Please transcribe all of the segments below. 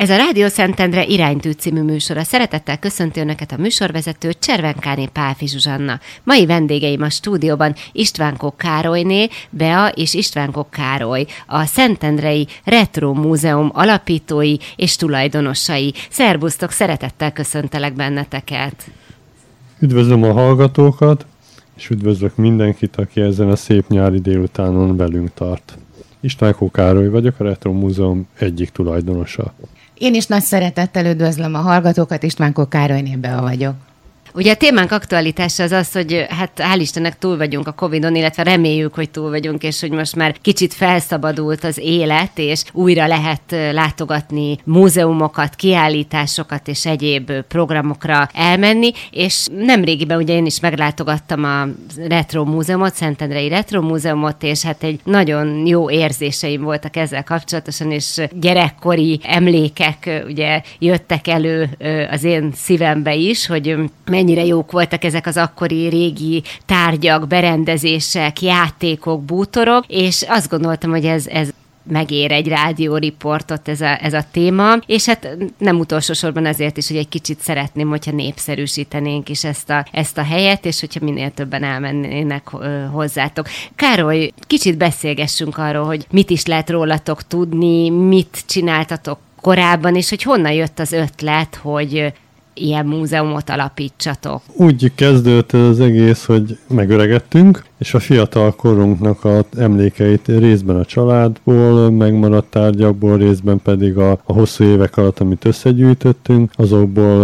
Ez a Rádió Szentendre iránytű című műsora. Szeretettel köszönti Önöket a műsorvezető Cservenkáné Pálfi Zsuzsanna. Mai vendégeim a stúdióban Istvánkó Károlyné, Bea és Istvánkó Károly, a Szentendrei Retro Múzeum alapítói és tulajdonosai. Szerbusztok, szeretettel köszöntelek benneteket. Üdvözlöm a hallgatókat, és üdvözlök mindenkit, aki ezen a szép nyári délutánon velünk tart. Istvánkó Károly vagyok, a Retro Múzeum egyik tulajdonosa. Én is nagy szeretettel üdvözlöm a hallgatókat, István Károly Bea vagyok. Ugye a témánk aktualitása az az, hogy hát hál' Istennek túl vagyunk a Covid-on, illetve reméljük, hogy túl vagyunk, és hogy most már kicsit felszabadult az élet, és újra lehet látogatni múzeumokat, kiállításokat és egyéb programokra elmenni, és nemrégiben ugye én is meglátogattam a Retro Múzeumot, Szentendrei Retro Múzeumot, és hát egy nagyon jó érzéseim voltak ezzel kapcsolatosan, és gyerekkori emlékek ugye jöttek elő az én szívembe is, hogy mennyire jók voltak ezek az akkori régi tárgyak, berendezések, játékok, bútorok, és azt gondoltam, hogy ez, ez megér egy rádióriportot ez a, ez a téma, és hát nem utolsó sorban azért is, hogy egy kicsit szeretném, hogyha népszerűsítenénk is ezt a, ezt a helyet, és hogyha minél többen elmennének hozzátok. Károly, kicsit beszélgessünk arról, hogy mit is lehet rólatok tudni, mit csináltatok korábban, és hogy honnan jött az ötlet, hogy ilyen múzeumot alapítsatok? Úgy kezdődött az egész, hogy megöregettünk, és a fiatal korunknak a emlékeit részben a családból, megmaradt tárgyakból, részben pedig a, a hosszú évek alatt, amit összegyűjtöttünk, azokból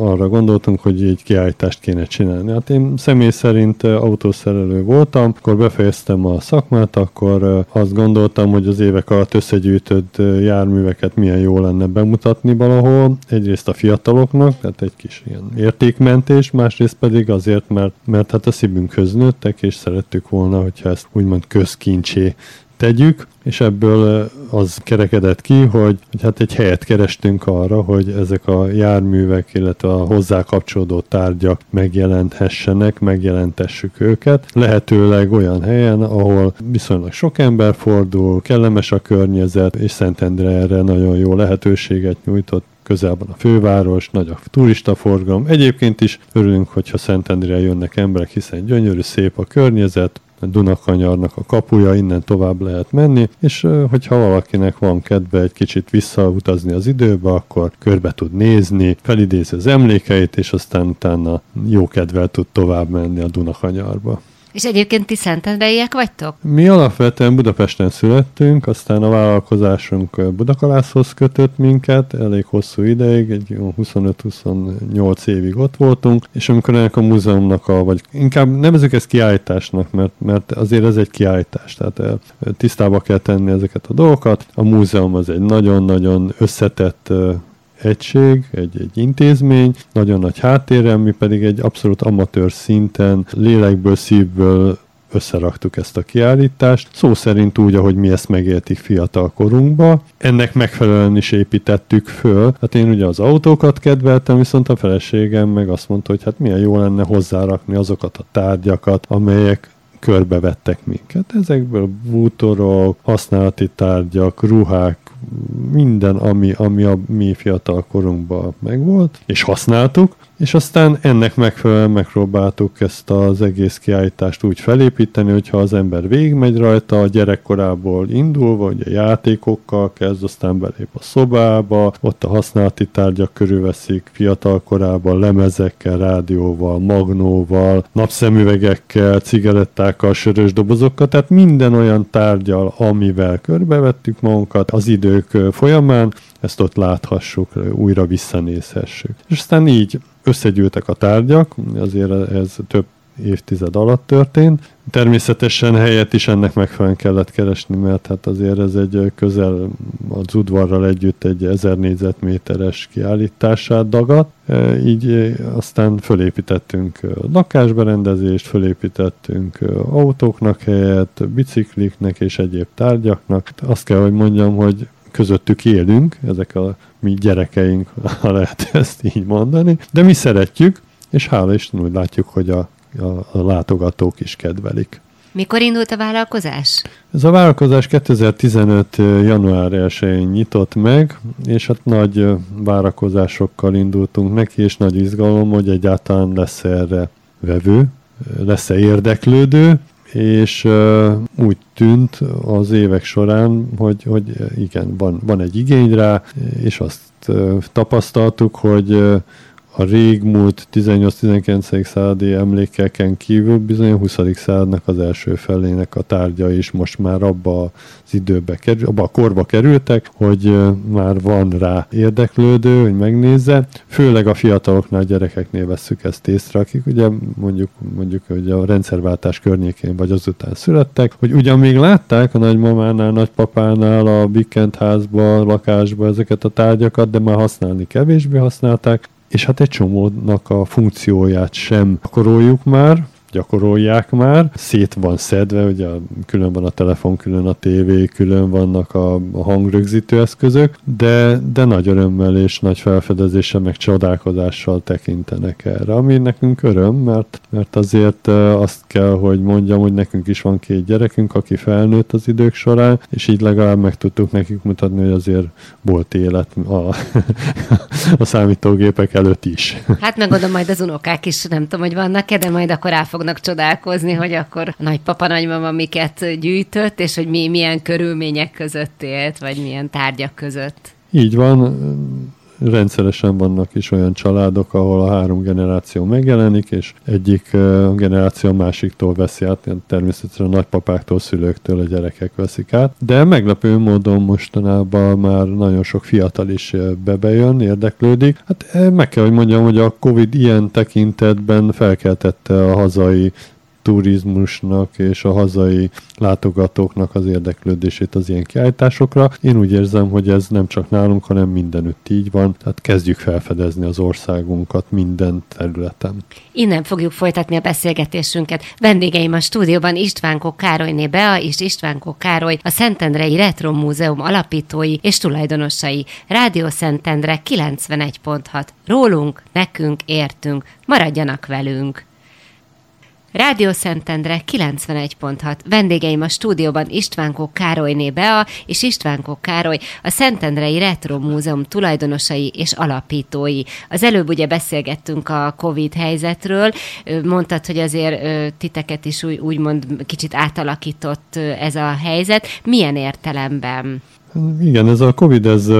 arra gondoltunk, hogy egy kiállítást kéne csinálni. Hát én személy szerint autószerelő voltam, akkor befejeztem a szakmát, akkor azt gondoltam, hogy az évek alatt összegyűjtött járműveket milyen jó lenne bemutatni valahol. Egyrészt a fiataloknak, tehát egy kis ilyen értékmentés, másrészt pedig azért, mert, mert hát a szívünkhöz nőttek, és szerettük volna, hogyha ezt úgymond közkincsé tegyük, és ebből az kerekedett ki, hogy, hogy hát egy helyet kerestünk arra, hogy ezek a járművek, illetve a hozzá kapcsolódó tárgyak megjelenthessenek, megjelentessük őket, lehetőleg olyan helyen, ahol viszonylag sok ember fordul, kellemes a környezet, és Szentendre erre nagyon jó lehetőséget nyújtott közel van a főváros, nagy a turistaforgalom. Egyébként is örülünk, hogyha Szentendrére jönnek emberek, hiszen gyönyörű, szép a környezet, a Dunakanyarnak a kapuja, innen tovább lehet menni, és hogyha valakinek van kedve egy kicsit visszautazni az időbe, akkor körbe tud nézni, felidézi az emlékeit, és aztán utána jó kedvel tud tovább menni a Dunakanyarba. És egyébként ti szentendreiek vagytok? Mi alapvetően Budapesten születtünk, aztán a vállalkozásunk Budakalászhoz kötött minket, elég hosszú ideig, egy 25-28 évig ott voltunk, és amikor ennek a múzeumnak a, vagy inkább nevezük ezt kiállításnak, mert, mert azért ez egy kiállítás, tehát eh, tisztába kell tenni ezeket a dolgokat. A múzeum az egy nagyon-nagyon összetett eh, egység, egy, egy intézmény, nagyon nagy háttérrel, mi pedig egy abszolút amatőr szinten, lélekből, szívből összeraktuk ezt a kiállítást, szó szerint úgy, ahogy mi ezt megéltik fiatal korunkba. Ennek megfelelően is építettük föl. Hát én ugye az autókat kedveltem, viszont a feleségem meg azt mondta, hogy hát milyen jó lenne hozzárakni azokat a tárgyakat, amelyek körbevettek minket. Ezekből bútorok, használati tárgyak, ruhák, minden, ami, ami a mi fiatal korunkban megvolt, és használtuk, és aztán ennek megfelelően megpróbáltuk ezt az egész kiállítást úgy felépíteni, hogyha az ember végigmegy rajta, a gyerekkorából indulva, ugye játékokkal kezd, aztán belép a szobába, ott a használati tárgyak körülveszik fiatal korában lemezekkel, rádióval, magnóval, napszemüvegekkel, cigarettákkal, sörös dobozokkal, tehát minden olyan tárgyal, amivel körbevettük magunkat az idők folyamán, ezt ott láthassuk, újra visszanézhessük. És aztán így összegyűltek a tárgyak, azért ez több évtized alatt történt. Természetesen helyet is ennek megfelelően kellett keresni, mert hát azért ez egy közel az udvarral együtt egy 1000 négyzetméteres kiállítását dagat. Így aztán fölépítettünk lakásberendezést, fölépítettünk autóknak helyet, bicikliknek és egyéb tárgyaknak. Azt kell, hogy mondjam, hogy közöttük élünk, ezek a mi gyerekeink, ha lehet ezt így mondani, de mi szeretjük, és hála Isten úgy látjuk, hogy a, a, a látogatók is kedvelik. Mikor indult a vállalkozás? Ez a vállalkozás 2015. január 1-én nyitott meg, és hát nagy várakozásokkal indultunk neki, és nagy izgalom, hogy egyáltalán lesz erre vevő, lesz-e érdeklődő, és uh, úgy tűnt az évek során, hogy, hogy igen, van, van egy igény rá, és azt uh, tapasztaltuk, hogy uh, a régmúlt 18-19. századi emlékeken kívül bizony a 20. századnak az első felének a tárgya is most már abba az időbe kerül, abba a korba kerültek, hogy már van rá érdeklődő, hogy megnézze. Főleg a fiataloknál, gyerekeknél veszük ezt észre, akik ugye mondjuk, mondjuk hogy a rendszerváltás környékén vagy azután születtek, hogy ugyan még látták a nagymamánál, nagypapánál, a Bikent házba, lakásba ezeket a tárgyakat, de már használni kevésbé használták, és hát egy csomónak a funkcióját sem gyakoroljuk már, gyakorolják már. Szét van szedve, ugye külön van a telefon, külön a tévé, külön vannak a, hangrögzítő eszközök, de, de nagy örömmel és nagy felfedezéssel, meg csodálkozással tekintenek erre, ami nekünk öröm, mert, mert azért azt kell, hogy mondjam, hogy nekünk is van két gyerekünk, aki felnőtt az idők során, és így legalább meg tudtuk nekik mutatni, hogy azért volt élet a, a számítógépek előtt is. Hát megadom majd az unokák is, nem tudom, hogy vannak-e, de majd akkor rá fognak csodálkozni, hogy akkor a nagypapa, nagymama miket gyűjtött, és hogy mi milyen körülmények között élt, vagy milyen tárgyak között. Így van, rendszeresen vannak is olyan családok, ahol a három generáció megjelenik, és egyik generáció a másiktól veszi át, természetesen a nagypapáktól, szülőktől a gyerekek veszik át. De meglepő módon mostanában már nagyon sok fiatal is bebejön, érdeklődik. Hát meg kell, hogy mondjam, hogy a Covid ilyen tekintetben felkeltette a hazai turizmusnak és a hazai látogatóknak az érdeklődését az ilyen kiállításokra. Én úgy érzem, hogy ez nem csak nálunk, hanem mindenütt így van, tehát kezdjük felfedezni az országunkat minden területen. Innen fogjuk folytatni a beszélgetésünket. Vendégeim a stúdióban Istvánkó Károlyné Bea és Istvánkó Károly, a Szentendrei Retro Múzeum alapítói és tulajdonosai. Rádió Szentendre 91.6. Rólunk, nekünk, értünk. Maradjanak velünk! Rádió Szentendre 91.6. Vendégeim a stúdióban Istvánkó Károlyné Bea és Istvánkó Károly, a Szentendrei Retro Múzeum tulajdonosai és alapítói. Az előbb ugye beszélgettünk a Covid helyzetről, mondtad, hogy azért titeket is úgy, úgymond kicsit átalakított ez a helyzet. Milyen értelemben? Igen, ez a Covid ez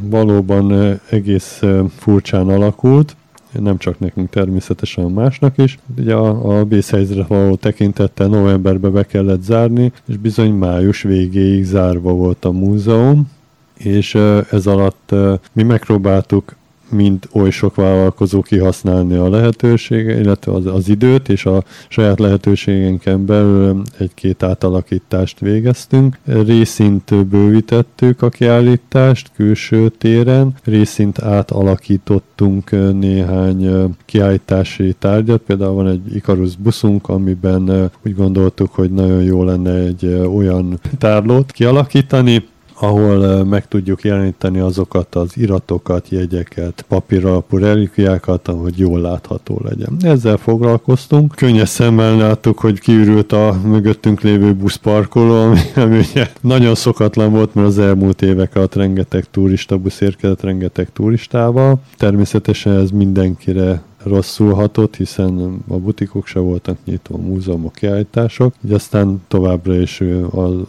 valóban egész furcsán alakult nem csak nekünk, természetesen másnak is. Ugye a, a vészhelyzetre való tekintettel novemberbe be kellett zárni, és bizony május végéig zárva volt a múzeum, és ez alatt mi megpróbáltuk mint oly sok vállalkozó kihasználni a lehetősége, illetve az, az időt, és a saját lehetőségenken belül egy-két átalakítást végeztünk. Részint bővítettük a kiállítást külső téren, részint átalakítottunk néhány kiállítási tárgyat, például van egy Icarus buszunk, amiben úgy gondoltuk, hogy nagyon jó lenne egy olyan tárlót kialakítani, ahol meg tudjuk jeleníteni azokat az iratokat, jegyeket, papíralapú relikviákat, ahogy jól látható legyen. Ezzel foglalkoztunk. Könnyes szemmel láttuk, hogy kiürült a mögöttünk lévő buszparkoló, ami, ami ugye nagyon szokatlan volt, mert az elmúlt évek alatt rengeteg turista busz érkezett, rengeteg turistával. Természetesen ez mindenkire rosszul hatott, hiszen a butikok se voltak nyitva, a múzeumok, kiállítások, így aztán továbbra is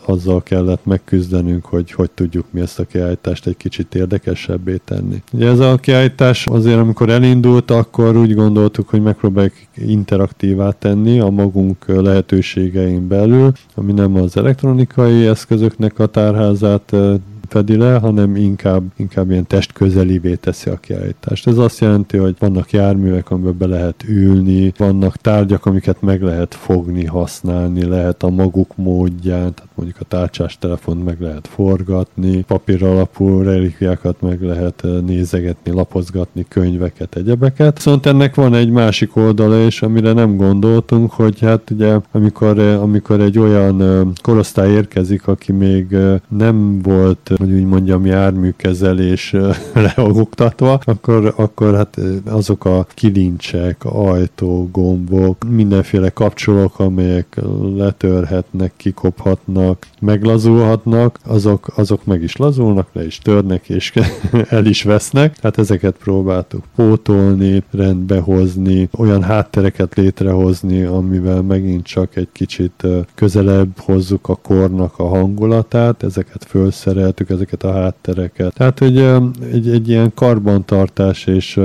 azzal kellett megküzdenünk, hogy hogy tudjuk mi ezt a kiállítást egy kicsit érdekesebbé tenni. Ugye ez a kiállítás azért, amikor elindult, akkor úgy gondoltuk, hogy megpróbáljuk interaktívá tenni a magunk lehetőségein belül, ami nem az elektronikai eszközöknek a tárházát fedi le, hanem inkább, inkább ilyen testközelivé teszi a kiállítást. Ez azt jelenti, hogy vannak járművek, amiben be lehet ülni, vannak tárgyak, amiket meg lehet fogni, használni, lehet a maguk módján, tehát mondjuk a tárcsás telefon meg lehet forgatni, papír alapú relikviákat meg lehet nézegetni, lapozgatni, könyveket, egyebeket. Viszont ennek van egy másik oldala is, amire nem gondoltunk, hogy hát ugye amikor, amikor egy olyan korosztály érkezik, aki még nem volt hogy úgy mondjam, járműkezelés leoktatva, akkor, akkor hát azok a kilincsek, ajtó, gombok, mindenféle kapcsolók, amelyek letörhetnek, kikophatnak, meglazulhatnak, azok, azok meg is lazulnak, le is törnek, és el is vesznek. Hát ezeket próbáltuk pótolni, rendbe hozni, olyan háttereket létrehozni, amivel megint csak egy kicsit közelebb hozzuk a kornak a hangulatát, ezeket felszereltük, ezeket a háttereket. Tehát, hogy egy, egy ilyen karbantartás és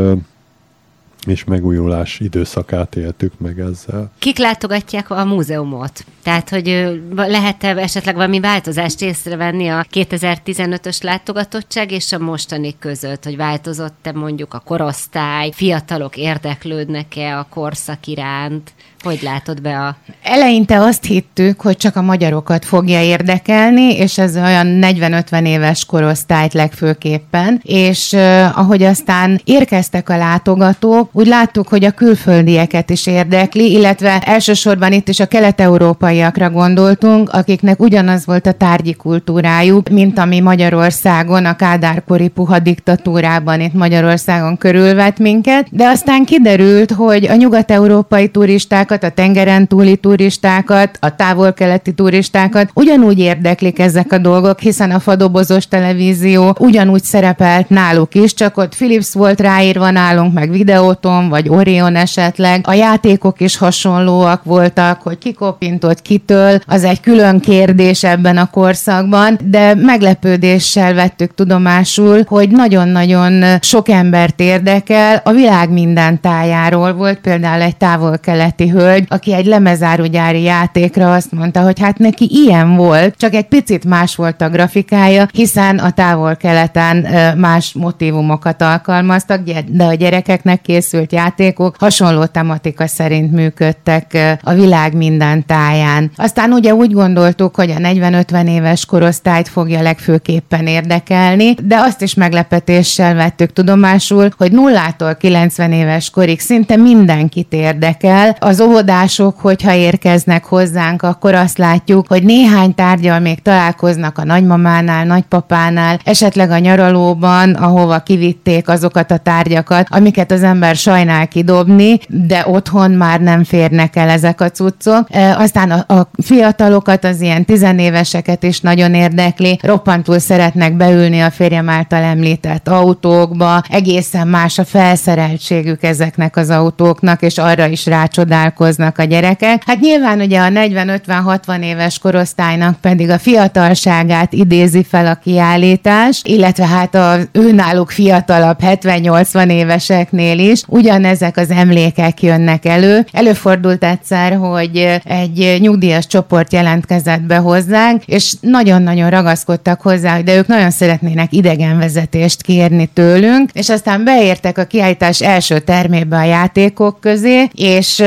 és megújulás időszakát éltük meg ezzel. Kik látogatják a múzeumot? Tehát, hogy lehet-e esetleg valami változást észrevenni a 2015-ös látogatottság és a mostani között, hogy változott-e mondjuk a korosztály, fiatalok érdeklődnek-e a korszak iránt? Hogy látod be a... Eleinte azt hittük, hogy csak a magyarokat fogja érdekelni, és ez olyan 40-50 éves korosztályt legfőképpen, és uh, ahogy aztán érkeztek a látogatók, úgy láttuk, hogy a külföldieket is érdekli, illetve elsősorban itt is a kelet-európaiakra gondoltunk, akiknek ugyanaz volt a tárgyi kultúrájuk, mint ami Magyarországon, a kádárkori puha diktatúrában itt Magyarországon körülvett minket, de aztán kiderült, hogy a nyugat-európai turistákat turistákat, a tengeren túli turistákat, a távol-keleti turistákat ugyanúgy érdeklik ezek a dolgok, hiszen a fadobozos televízió ugyanúgy szerepelt náluk is, csak ott Philips volt ráírva nálunk, meg Videóton, vagy Orion esetleg. A játékok is hasonlóak voltak, hogy ki kopintott kitől, az egy külön kérdés ebben a korszakban, de meglepődéssel vettük tudomásul, hogy nagyon-nagyon sok embert érdekel. A világ minden tájáról volt például egy távol-keleti hölgy, hölgy, aki egy lemezárógyári játékra azt mondta, hogy hát neki ilyen volt, csak egy picit más volt a grafikája, hiszen a távol-keleten más motivumokat alkalmaztak, de a gyerekeknek készült játékok hasonló tematika szerint működtek a világ minden táján. Aztán ugye úgy gondoltuk, hogy a 40-50 éves korosztályt fogja legfőképpen érdekelni, de azt is meglepetéssel vettük tudomásul, hogy nullától 90 éves korig szinte mindenkit érdekel. Az óvodások, hogyha érkeznek hozzánk, akkor azt látjuk, hogy néhány tárgyal még találkoznak a nagymamánál, nagypapánál, esetleg a nyaralóban, ahova kivitték azokat a tárgyakat, amiket az ember sajnál kidobni, de otthon már nem férnek el ezek a cuccok. E, aztán a, a fiatalokat, az ilyen tizenéveseket is nagyon érdekli, roppantul szeretnek beülni a férjem által említett autókba, egészen más a felszereltségük ezeknek az autóknak, és arra is rácsodálkoznak, találkoznak a gyerekek. Hát nyilván ugye a 40-50-60 éves korosztálynak pedig a fiatalságát idézi fel a kiállítás, illetve hát a őnáluk fiatalabb 70-80 éveseknél is ugyanezek az emlékek jönnek elő. Előfordult egyszer, hogy egy nyugdíjas csoport jelentkezett be hozzánk, és nagyon-nagyon ragaszkodtak hozzá, de ők nagyon szeretnének idegenvezetést kérni tőlünk, és aztán beértek a kiállítás első termébe a játékok közé, és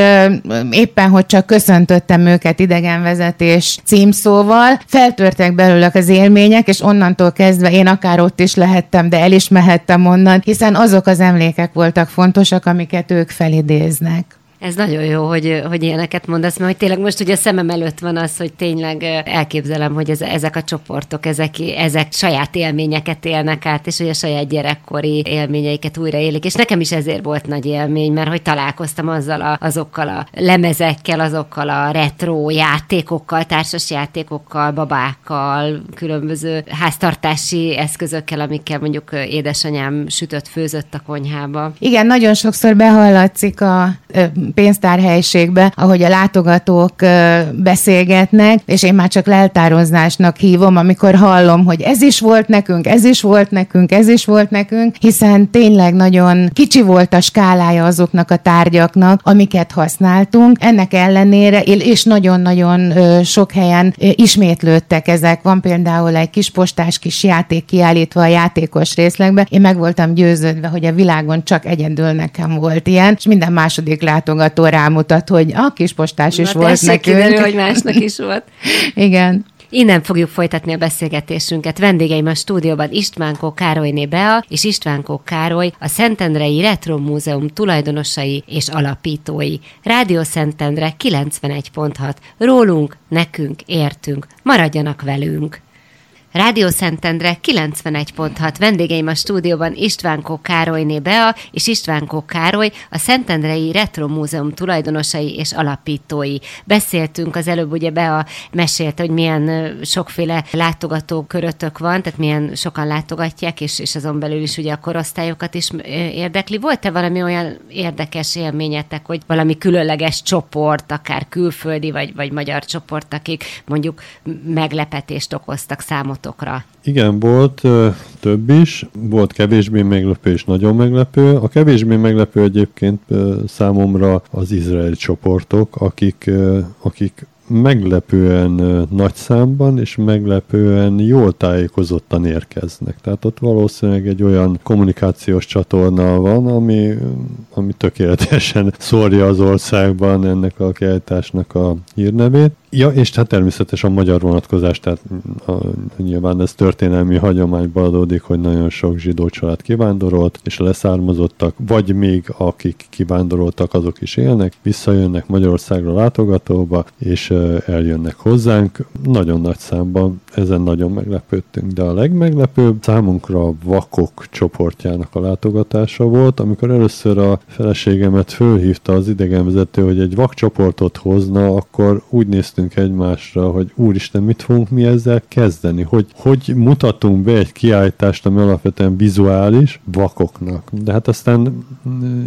éppen, hogy csak köszöntöttem őket idegenvezetés címszóval, feltörtek belőlük az élmények, és onnantól kezdve én akár ott is lehettem, de el is mehettem onnan, hiszen azok az emlékek voltak fontosak, amiket ők felidéznek. Ez nagyon jó, hogy, hogy ilyeneket mondasz, mert hogy tényleg most ugye szemem előtt van az, hogy tényleg elképzelem, hogy ez, ezek a csoportok, ezek, ezek saját élményeket élnek át, és hogy a saját gyerekkori élményeiket újraélik. És nekem is ezért volt nagy élmény, mert hogy találkoztam azzal a, azokkal a lemezekkel, azokkal a retro játékokkal, társas játékokkal, babákkal, különböző háztartási eszközökkel, amikkel mondjuk édesanyám sütött, főzött a konyhába. Igen, nagyon sokszor behallatszik a pénztárhelyiségbe, ahogy a látogatók beszélgetnek, és én már csak leltározásnak hívom, amikor hallom, hogy ez is volt nekünk, ez is volt nekünk, ez is volt nekünk, hiszen tényleg nagyon kicsi volt a skálája azoknak a tárgyaknak, amiket használtunk. Ennek ellenére, és nagyon-nagyon sok helyen ismétlődtek ezek. Van például egy kis postás kis játék kiállítva a játékos részlegbe. Én meg voltam győződve, hogy a világon csak egyedül nekem volt ilyen, és minden második látogató látogató rámutat, hogy a kispostás is Na, volt nekünk. Kiderül, hogy másnak is volt. Igen. Innen fogjuk folytatni a beszélgetésünket. Vendégeim a stúdióban Istvánkó Károlyné Bea és Istvánkó Károly, a Szentendrei Retro Múzeum tulajdonosai és alapítói. Rádió Szentendre 91.6. Rólunk, nekünk, értünk. Maradjanak velünk! Rádió Szentendre 91.6 vendégeim a stúdióban Istvánkó Károlyné Bea és Istvánkó Károly, a Szentendrei Retro Múzeum tulajdonosai és alapítói. Beszéltünk az előbb, ugye Bea mesélte, hogy milyen sokféle látogató körötök van, tehát milyen sokan látogatják, és, és azon belül is ugye a korosztályokat is érdekli. Volt-e valami olyan érdekes élményetek, hogy valami különleges csoport, akár külföldi vagy, vagy magyar csoport, akik mondjuk meglepetést okoztak számot számotokra? Igen, volt több is, volt kevésbé meglepő és nagyon meglepő. A kevésbé meglepő egyébként számomra az izraeli csoportok, akik, akik meglepően nagy számban és meglepően jól tájékozottan érkeznek. Tehát ott valószínűleg egy olyan kommunikációs csatorna van, ami, ami tökéletesen szórja az országban ennek a kiállításnak a hírnevét. Ja, és hát természetesen a magyar vonatkozás, tehát a, nyilván ez történelmi hagyományból adódik, hogy nagyon sok zsidó család kivándorolt, és leszármazottak, vagy még akik kivándoroltak, azok is élnek, visszajönnek Magyarországra látogatóba, és eljönnek hozzánk. Nagyon nagy számban, ezen nagyon meglepődtünk, de a legmeglepőbb számunkra a vakok csoportjának a látogatása volt, amikor először a feleségemet fölhívta az idegenvezető, hogy egy vakcsoportot hozna, akkor úgy néztünk néztünk egymásra, hogy úristen, mit fogunk mi ezzel kezdeni? Hogy, hogy mutatunk be egy kiállítást, ami alapvetően vizuális vakoknak. De hát aztán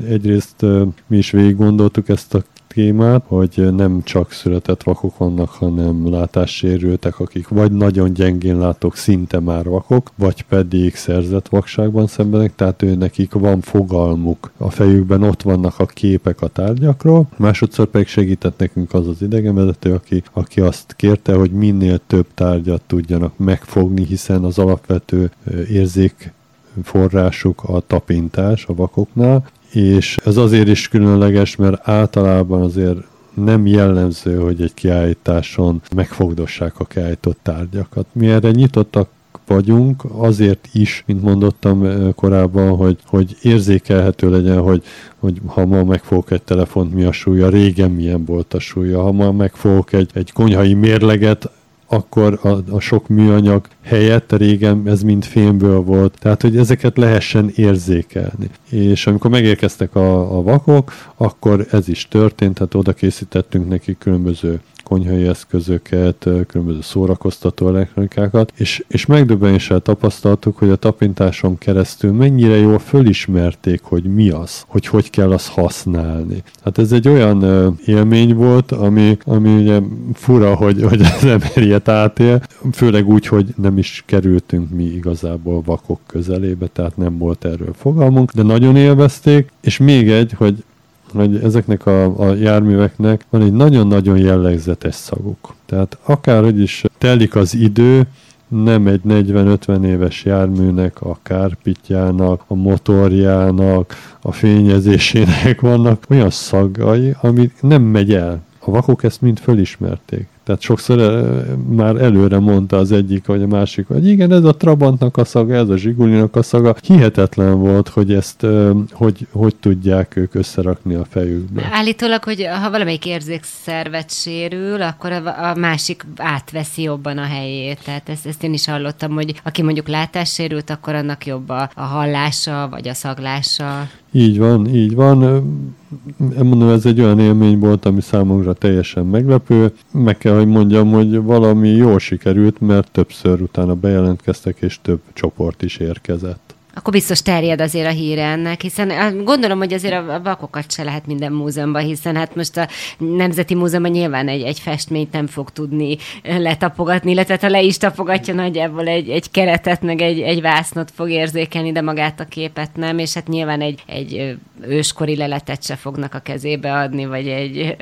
egyrészt mi is végig gondoltuk ezt a témát, hogy nem csak született vakok vannak, hanem látássérültek, akik vagy nagyon gyengén látók, szinte már vakok, vagy pedig szerzett vakságban szenvednek, tehát ő nekik van fogalmuk. A fejükben ott vannak a képek a tárgyakról. Másodszor pedig segített nekünk az az idegenvezető, aki, aki azt kérte, hogy minél több tárgyat tudjanak megfogni, hiszen az alapvető érzék forrásuk a tapintás a vakoknál, és ez azért is különleges, mert általában azért nem jellemző, hogy egy kiállításon megfogdossák a kiállított tárgyakat. Mi erre nyitottak vagyunk, azért is, mint mondottam korábban, hogy, hogy érzékelhető legyen, hogy, hogy ha ma megfogok egy telefont, mi a súlya, régen milyen volt a súlya, ha ma megfogok egy, egy konyhai mérleget, akkor a, a sok műanyag helyett régen ez mind fémből volt, tehát hogy ezeket lehessen érzékelni. És amikor megérkeztek a, a vakok, akkor ez is történt, tehát oda készítettünk neki különböző konyhai eszközöket, különböző szórakoztató elektronikákat, és, és megdöbbenéssel tapasztaltuk, hogy a tapintáson keresztül mennyire jól fölismerték, hogy mi az, hogy hogy kell azt használni. Hát ez egy olyan élmény volt, ami, ami ugye fura, hogy, hogy az ember ilyet átél, főleg úgy, hogy nem is kerültünk mi igazából vakok közelébe, tehát nem volt erről fogalmunk, de nagyon élvezték, és még egy, hogy hogy ezeknek a, a járműveknek van egy nagyon-nagyon jellegzetes szaguk. Tehát akárhogy is telik az idő, nem egy 40-50 éves járműnek, a kárpitjának, a motorjának, a fényezésének vannak olyan szagai, ami nem megy el. A vakok ezt mind fölismerték. Tehát sokszor már előre mondta az egyik vagy a másik, hogy igen, ez a Trabantnak a szaga, ez a Zsigulinak a szaga. Hihetetlen volt, hogy ezt hogy, hogy tudják ők összerakni a fejükbe. Állítólag, hogy ha valamelyik érzékszervet sérül, akkor a, másik átveszi jobban a helyét. Tehát ezt, ezt én is hallottam, hogy aki mondjuk látássérült, akkor annak jobb a, a hallása, vagy a szaglása. Így van, így van. Mondom, ez egy olyan élmény volt, ami számunkra teljesen meglepő. Meg kell, hogy mondjam, hogy valami jól sikerült, mert többször utána bejelentkeztek, és több csoport is érkezett akkor biztos terjed azért a híre ennek, hiszen gondolom, hogy azért a vakokat se lehet minden múzeumban, hiszen hát most a Nemzeti Múzeumban nyilván egy, egy festményt nem fog tudni letapogatni, illetve ha le is tapogatja nagyjából egy, egy keretet, meg egy, egy vásznot fog érzékelni, de magát a képet nem, és hát nyilván egy, egy őskori leletet se fognak a kezébe adni, vagy egy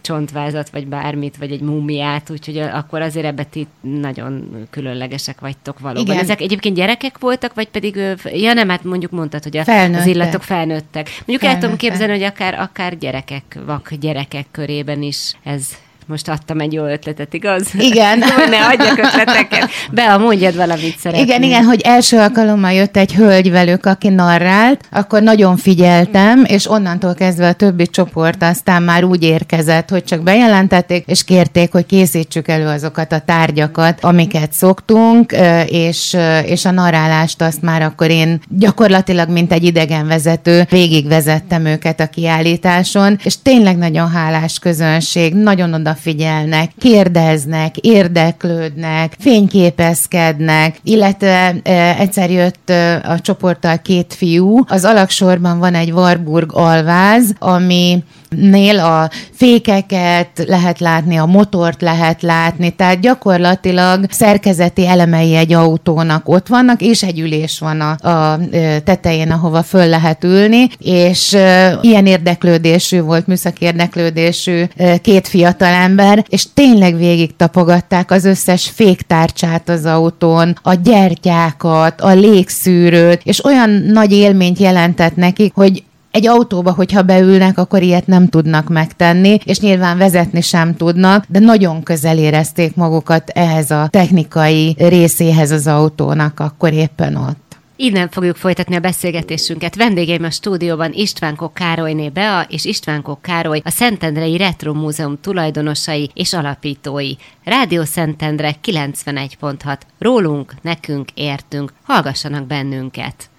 csontvázat, vagy bármit, vagy egy múmiát, úgyhogy akkor azért ebbe ti nagyon különlegesek vagytok valóban. Igen. Ezek egyébként gyerekek voltak, vagy pedig Ja nem, hát mondjuk mondtad, hogy a, az illatok felnőttek. Mondjuk felnőttek. el tudom képzelni, hogy akár, akár gyerekek, vak gyerekek körében is ez Most adtam egy jó ötletet, igaz? Igen. ne adjak ötleteket. Be, a mondjad valamit szeretném. Igen, igen, hogy első alkalommal jött egy hölgy velük, aki narrált, akkor nagyon figyeltem, és onnantól kezdve a többi csoport aztán már úgy érkezett, hogy csak bejelentették, és kérték, hogy készítsük elő azokat a tárgyakat, amiket szoktunk, és, és a narrálást azt már akkor én gyakorlatilag, mint egy idegenvezető, végigvezettem őket a kiállításon, és tényleg nagyon hálás közönség, nagyon odafigyelnek, kérdeznek, érdeklődnek, fényképezkednek, illetve e, egyszer jött e, a csoporttal két fiú, az alaksorban van egy Warburg alváz, ami nél a fékeket lehet látni, a motort lehet látni, tehát gyakorlatilag szerkezeti elemei egy autónak ott vannak, és egy ülés van a, a tetején, ahova föl lehet ülni, és ilyen érdeklődésű volt, műszaki érdeklődésű két fiatalember, és tényleg végig tapogatták az összes féktárcsát az autón, a gyertyákat, a légszűrőt, és olyan nagy élményt jelentett nekik, hogy egy autóba, hogyha beülnek, akkor ilyet nem tudnak megtenni, és nyilván vezetni sem tudnak, de nagyon közel érezték magukat ehhez a technikai részéhez az autónak, akkor éppen ott. Innen fogjuk folytatni a beszélgetésünket. Vendégeim a stúdióban Istvánkok Károlyné Bea és Istvánkok Károly, a Szentendrei Retro Múzeum tulajdonosai és alapítói. Rádió Szentendre 91.6. Rólunk, nekünk, értünk. Hallgassanak bennünket!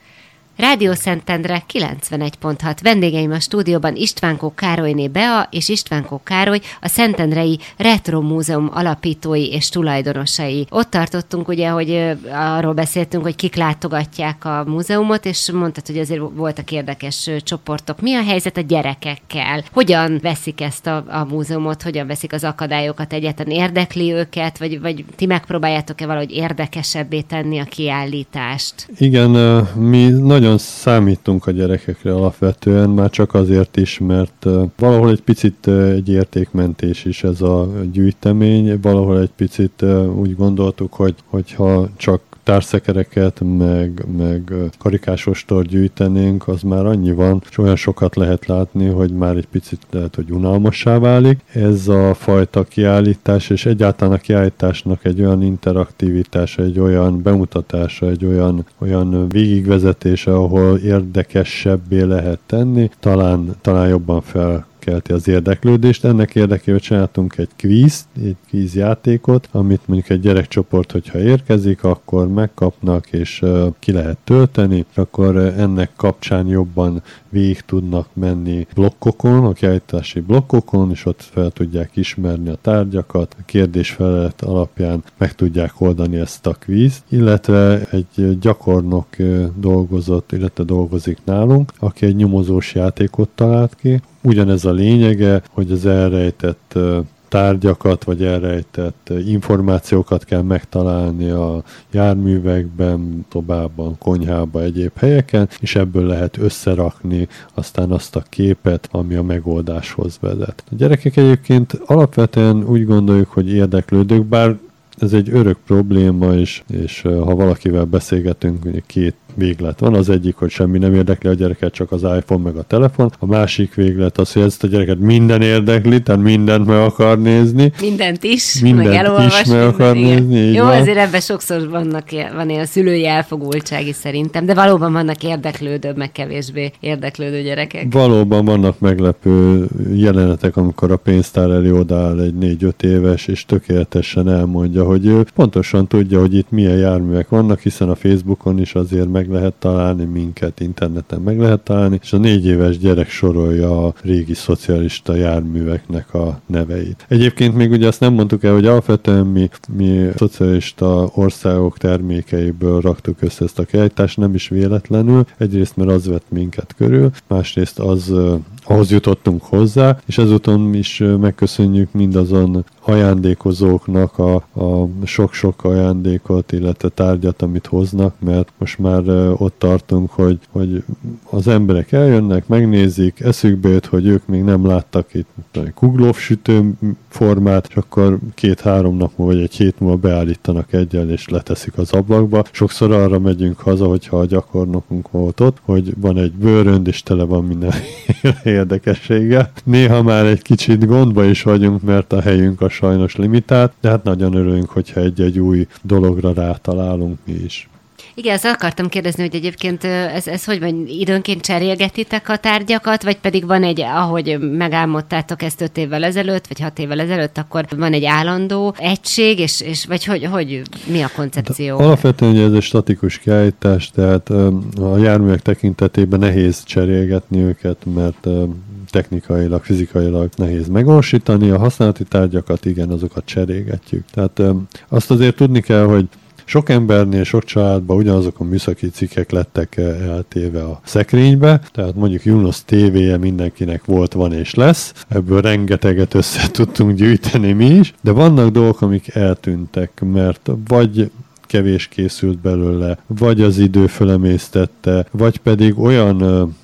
Rádió Szentendre 91.6. Vendégeim a stúdióban Istvánkó Károlyné Bea és Istvánkó Károly, a Szentendrei Retro Múzeum alapítói és tulajdonosai. Ott tartottunk ugye, hogy arról beszéltünk, hogy kik látogatják a múzeumot, és mondtad, hogy azért voltak érdekes csoportok. Mi a helyzet a gyerekekkel? Hogyan veszik ezt a, a múzeumot, hogyan veszik az akadályokat egyáltalán? Érdekli őket, vagy, vagy ti megpróbáljátok-e valahogy érdekesebbé tenni a kiállítást? Igen, mi nagyon nagyon számítunk a gyerekekre alapvetően, már csak azért is, mert valahol egy picit egy értékmentés is ez a gyűjtemény, valahol egy picit úgy gondoltuk, hogy hogyha csak társzekereket, meg, meg karikásostor gyűjtenénk, az már annyi van, és olyan sokat lehet látni, hogy már egy picit lehet, hogy unalmassá válik. Ez a fajta kiállítás, és egyáltalán a kiállításnak egy olyan interaktivitása, egy olyan bemutatása, egy olyan, olyan végigvezetése, ahol érdekesebbé lehet tenni, talán, talán jobban fel felkelti az érdeklődést. Ennek érdekében csináltunk egy kvíz, egy kvíz játékot, amit mondjuk egy gyerekcsoport, hogyha érkezik, akkor megkapnak és ki lehet tölteni, akkor ennek kapcsán jobban végig tudnak menni blokkokon, a kiállítási blokkokon, és ott fel tudják ismerni a tárgyakat, a kérdés-felelet alapján meg tudják oldani ezt a kvíz, illetve egy gyakornok dolgozott, illetve dolgozik nálunk, aki egy nyomozós játékot talált ki, ugyanez a lényege, hogy az elrejtett tárgyakat, vagy elrejtett információkat kell megtalálni a járművekben, tobában, konyhában, egyéb helyeken, és ebből lehet összerakni aztán azt a képet, ami a megoldáshoz vezet. A gyerekek egyébként alapvetően úgy gondoljuk, hogy érdeklődők, bár ez egy örök probléma, és, és ha valakivel beszélgetünk, hogy két véglet van. Az egyik, hogy semmi nem érdekli a gyereket, csak az iPhone meg a telefon. A másik véglet az, hogy ezt a gyereket minden érdekli, tehát mindent meg akar nézni. Mindent is, mindent meg elolvas. is meg akar igen. nézni. Jó, van. azért ebben sokszor vannak, van ilyen szülői elfogultság is szerintem, de valóban vannak érdeklődőbb, meg kevésbé érdeklődő gyerekek. Valóban vannak meglepő jelenetek, amikor a pénztár elé odáll egy négy-öt éves, és tökéletesen elmondja, hogy ő pontosan tudja, hogy itt milyen járművek vannak, hiszen a Facebookon is azért meg lehet találni minket, interneten meg lehet találni, és a négy éves gyerek sorolja a régi szocialista járműveknek a neveit. Egyébként még ugye azt nem mondtuk el, hogy alapvetően mi, mi szocialista országok termékeiből raktuk össze ezt a kiállítást, nem is véletlenül. Egyrészt, mert az vett minket körül, másrészt az ahhoz jutottunk hozzá, és ezúton is megköszönjük mindazon ajándékozóknak a, a sok-sok ajándékot, illetve tárgyat, amit hoznak, mert most már ott tartunk, hogy, hogy az emberek eljönnek, megnézik, eszükbe jött, hogy ők még nem láttak itt egy kuglóf sütő formát, és akkor két-három nap múlva, vagy egy hét múlva beállítanak egyel, és leteszik az ablakba. Sokszor arra megyünk haza, hogyha a gyakornokunk volt ott, hogy van egy bőrönd, és tele van minden érdekességgel. Néha már egy kicsit gondba is vagyunk, mert a helyünk a sajnos limitált, de hát nagyon örülünk, hogyha egy-egy új dologra rátalálunk mi is. Igen, ezt akartam kérdezni, hogy egyébként ez, ez hogy van, időnként cserélgetitek a tárgyakat, vagy pedig van egy, ahogy megálmodtátok ezt öt évvel ezelőtt, vagy hat évvel ezelőtt, akkor van egy állandó egység, és, és vagy hogy, hogy mi a koncepció? De alapvetően ugye ez egy statikus kiállítás, tehát a járművek tekintetében nehéz cserélgetni őket, mert technikailag, fizikailag nehéz megvalósítani, a használati tárgyakat igen, azokat cserélgetjük. Tehát azt azért tudni kell, hogy sok embernél, sok családban ugyanazok a műszaki cikkek lettek eltéve a szekrénybe, tehát mondjuk Junos tévéje mindenkinek volt, van és lesz, ebből rengeteget össze tudtunk gyűjteni mi is, de vannak dolgok, amik eltűntek, mert vagy kevés készült belőle, vagy az idő fölemésztette, vagy pedig olyan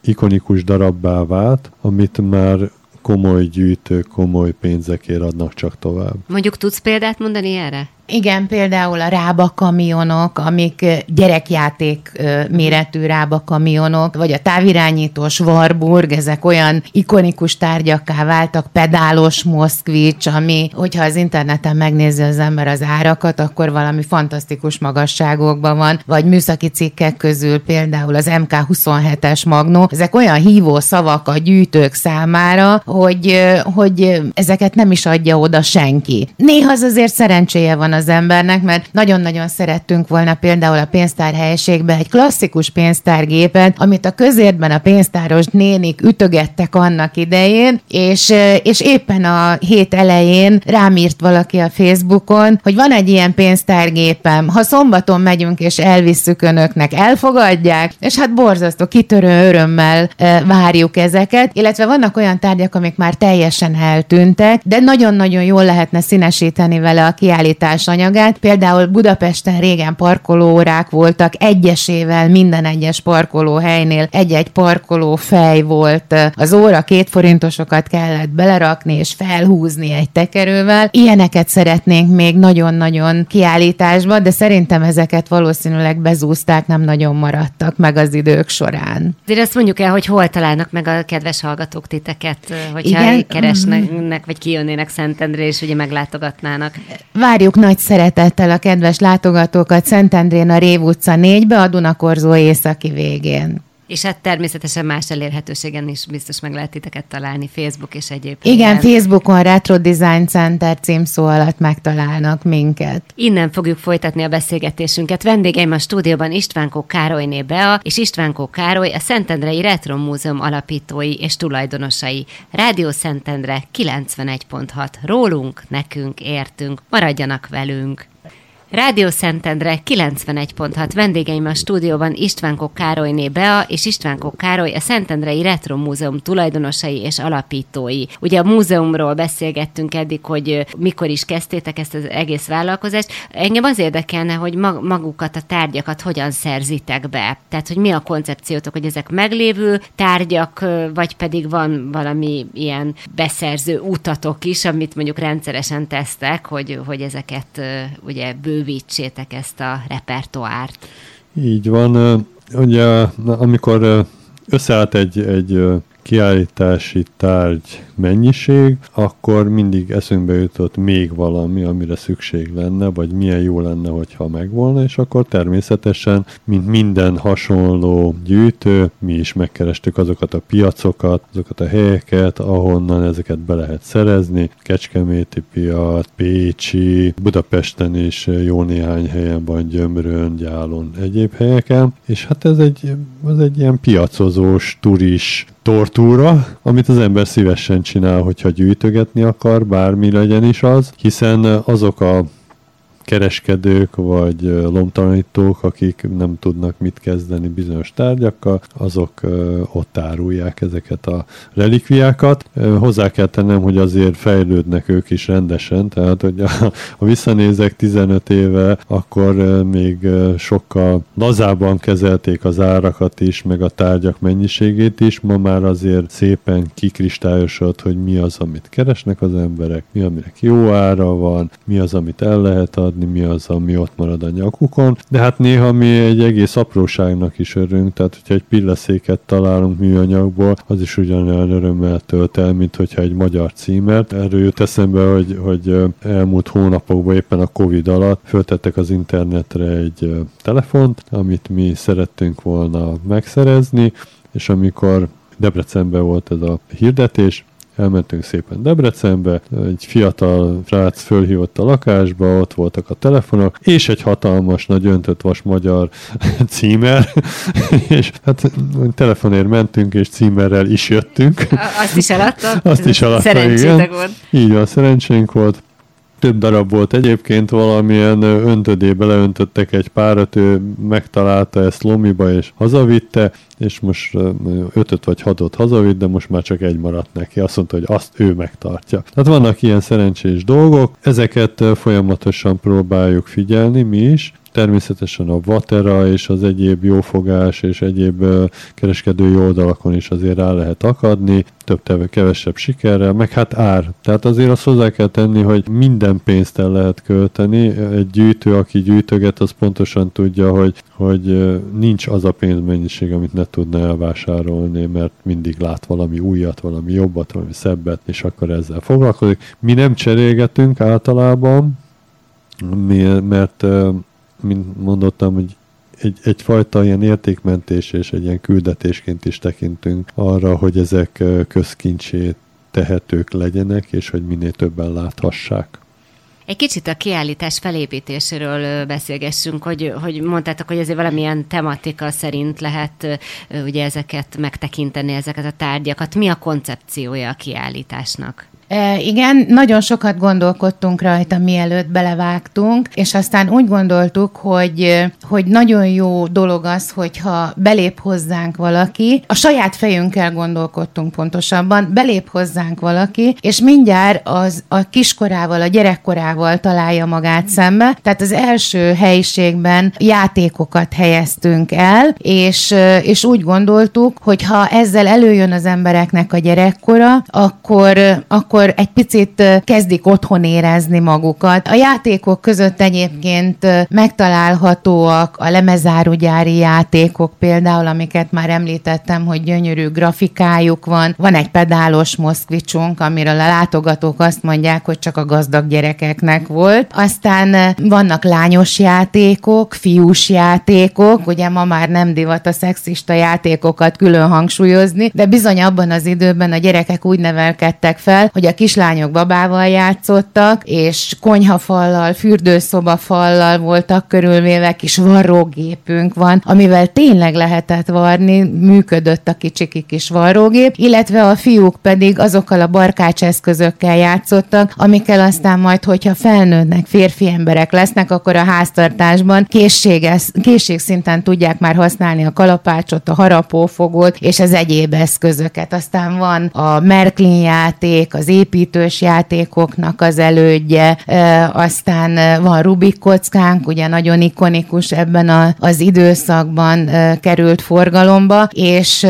ikonikus darabbá vált, amit már komoly gyűjtők, komoly pénzekért adnak csak tovább. Mondjuk tudsz példát mondani erre? Igen, például a rába kamionok, amik gyerekjáték méretű rába kamionok, vagy a távirányítós Warburg, ezek olyan ikonikus tárgyakká váltak, pedálos Moszkvics, ami, hogyha az interneten megnézi az ember az árakat, akkor valami fantasztikus magasságokban van, vagy műszaki cikkek közül például az MK27-es Magnó, ezek olyan hívó szavak a gyűjtők számára, hogy, hogy ezeket nem is adja oda senki. Néha az azért szerencséje van az embernek, mert nagyon-nagyon szerettünk volna például a pénztár helyiségbe egy klasszikus pénztárgépet, amit a közértben a pénztáros nénik ütögettek annak idején, és, és éppen a hét elején rám írt valaki a Facebookon, hogy van egy ilyen pénztárgépem, ha szombaton megyünk és elvisszük önöknek, elfogadják, és hát borzasztó, kitörő örömmel e, várjuk ezeket, illetve vannak olyan tárgyak, amik már teljesen eltűntek, de nagyon-nagyon jól lehetne színesíteni vele a kiállítás anyagát. Például Budapesten régen parkolórák voltak, egyesével minden egyes parkolóhelynél egy-egy parkoló fej volt. Az óra két forintosokat kellett belerakni és felhúzni egy tekerővel. Ilyeneket szeretnénk még nagyon-nagyon kiállításba, de szerintem ezeket valószínűleg bezúzták, nem nagyon maradtak meg az idők során. De azt mondjuk el, hogy hol találnak meg a kedves hallgatók titeket, hogyha Igen? keresnek, vagy kijönnének Szentendre, és ugye meglátogatnának. Várjuk nagy szeretettel a kedves látogatókat Szentendrén a Rév utca 4-be, a Dunakorzó északi végén. És hát természetesen más elérhetőségen is biztos meg lehet titeket találni, Facebook és egyéb. Igen, helyen. Facebookon Retro Design Center címszó alatt megtalálnak minket. Innen fogjuk folytatni a beszélgetésünket. Vendégeim a stúdióban Istvánkó Károlyné Bea és Istvánkó Károly, a Szentendrei Retro Múzeum alapítói és tulajdonosai. Rádió Szentendre 91.6. Rólunk, nekünk, értünk. Maradjanak velünk! Rádió Szentendre 91.6 vendégeim a stúdióban Istvánkó Károlyné Bea és Istvánkó Károly a Szentendrei Retro Múzeum tulajdonosai és alapítói. Ugye a múzeumról beszélgettünk eddig, hogy mikor is kezdtétek ezt az egész vállalkozást. Engem az érdekelne, hogy magukat a tárgyakat hogyan szerzitek be. Tehát, hogy mi a koncepciótok, hogy ezek meglévő tárgyak, vagy pedig van valami ilyen beszerző utatok is, amit mondjuk rendszeresen tesztek, hogy, hogy ezeket ugye bő bővítsétek ezt a repertoárt. Így van. Ugye, amikor összeállt egy, egy kiállítási tárgy mennyiség, akkor mindig eszünkbe jutott még valami, amire szükség lenne, vagy milyen jó lenne, hogyha megvolna, és akkor természetesen, mint minden hasonló gyűjtő, mi is megkerestük azokat a piacokat, azokat a helyeket, ahonnan ezeket be lehet szerezni. Kecskeméti piac, Pécsi, Budapesten is jó néhány helyen van, Gyömrön, Gyálon, egyéb helyeken, és hát ez egy, ez egy ilyen piacozós, turis tortúra, amit az ember szívesen csinál, hogyha gyűjtögetni akar, bármi legyen is az, hiszen azok a kereskedők vagy lomtalanítók, akik nem tudnak mit kezdeni bizonyos tárgyakkal, azok ott árulják ezeket a relikviákat. Hozzá kell tennem, hogy azért fejlődnek ők is rendesen, tehát hogy ha visszanézek 15 éve, akkor még sokkal lazábban kezelték az árakat is, meg a tárgyak mennyiségét is. Ma már azért szépen kikristályosod, hogy mi az, amit keresnek az emberek, mi, aminek jó ára van, mi az, amit el lehet adni, mi az, ami ott marad a nyakukon. De hát néha mi egy egész apróságnak is örünk, tehát hogyha egy pilleszéket találunk műanyagból, az is ugyanolyan örömmel tölt el, mint hogyha egy magyar címert. Erről jut eszembe, hogy, hogy elmúlt hónapokban éppen a Covid alatt föltettek az internetre egy telefont, amit mi szerettünk volna megszerezni, és amikor Debrecenben volt ez a hirdetés, elmentünk szépen Debrecenbe, egy fiatal frác fölhívott a lakásba, ott voltak a telefonok, és egy hatalmas, nagy öntött vas magyar címer, és hát telefonért mentünk, és címerrel is jöttünk. Azt is eladtam? Azt is eladtam, igen. Volt. Így van, szerencsénk volt több darab volt egyébként, valamilyen öntödébe leöntöttek egy párat, ő megtalálta ezt Lomiba és hazavitte, és most ötöt vagy hatot hazavitt, de most már csak egy maradt neki. Azt mondta, hogy azt ő megtartja. Tehát vannak ilyen szerencsés dolgok, ezeket folyamatosan próbáljuk figyelni mi is, Természetesen a Vatera és az egyéb jófogás és egyéb kereskedői oldalakon is azért rá lehet akadni, több teve, kevesebb sikerrel, meg hát ár. Tehát azért azt hozzá kell tenni, hogy minden pénzt el lehet költeni. Egy gyűjtő, aki gyűjtöget, az pontosan tudja, hogy, hogy nincs az a pénzmennyiség, amit ne tudna elvásárolni, mert mindig lát valami újat, valami jobbat, valami szebbet, és akkor ezzel foglalkozik. Mi nem cserélgetünk általában, mert mint mondottam, hogy egy, egyfajta ilyen értékmentés és egy ilyen küldetésként is tekintünk arra, hogy ezek közkincsét tehetők legyenek, és hogy minél többen láthassák. Egy kicsit a kiállítás felépítéséről beszélgessünk, hogy, hogy mondtátok, hogy ezért valamilyen tematika szerint lehet ugye ezeket megtekinteni, ezeket a tárgyakat. Mi a koncepciója a kiállításnak? E, igen, nagyon sokat gondolkodtunk rajta, mielőtt belevágtunk, és aztán úgy gondoltuk, hogy, hogy nagyon jó dolog az, hogyha belép hozzánk valaki, a saját fejünkkel gondolkodtunk pontosabban, belép hozzánk valaki, és mindjárt az a kiskorával, a gyerekkorával találja magát szembe. Tehát az első helyiségben játékokat helyeztünk el, és, és úgy gondoltuk, hogy ha ezzel előjön az embereknek a gyerekkora, akkor, akkor akkor egy picit kezdik otthon érezni magukat. A játékok között egyébként megtalálhatóak a lemezárugyári játékok például, amiket már említettem, hogy gyönyörű grafikájuk van. Van egy pedálos moszkvicsunk, amiről a látogatók azt mondják, hogy csak a gazdag gyerekeknek volt. Aztán vannak lányos játékok, fiús játékok, ugye ma már nem divat a szexista játékokat külön hangsúlyozni, de bizony abban az időben a gyerekek úgy nevelkedtek fel, hogy a kislányok babával játszottak, és konyhafallal, fürdőszobafallal voltak körülvéve, kis varrógépünk van, amivel tényleg lehetett varni, működött a kicsiki kis varrógép, illetve a fiúk pedig azokkal a barkács eszközökkel játszottak, amikkel aztán majd, hogyha felnőnek, férfi emberek lesznek, akkor a háztartásban készséges, készségszinten tudják már használni a kalapácsot, a harapófogót és az egyéb eszközöket. Aztán van a Merklin játék, az építős játékoknak az elődje, aztán van Rubik kockánk, ugye nagyon ikonikus ebben a, az időszakban került forgalomba, és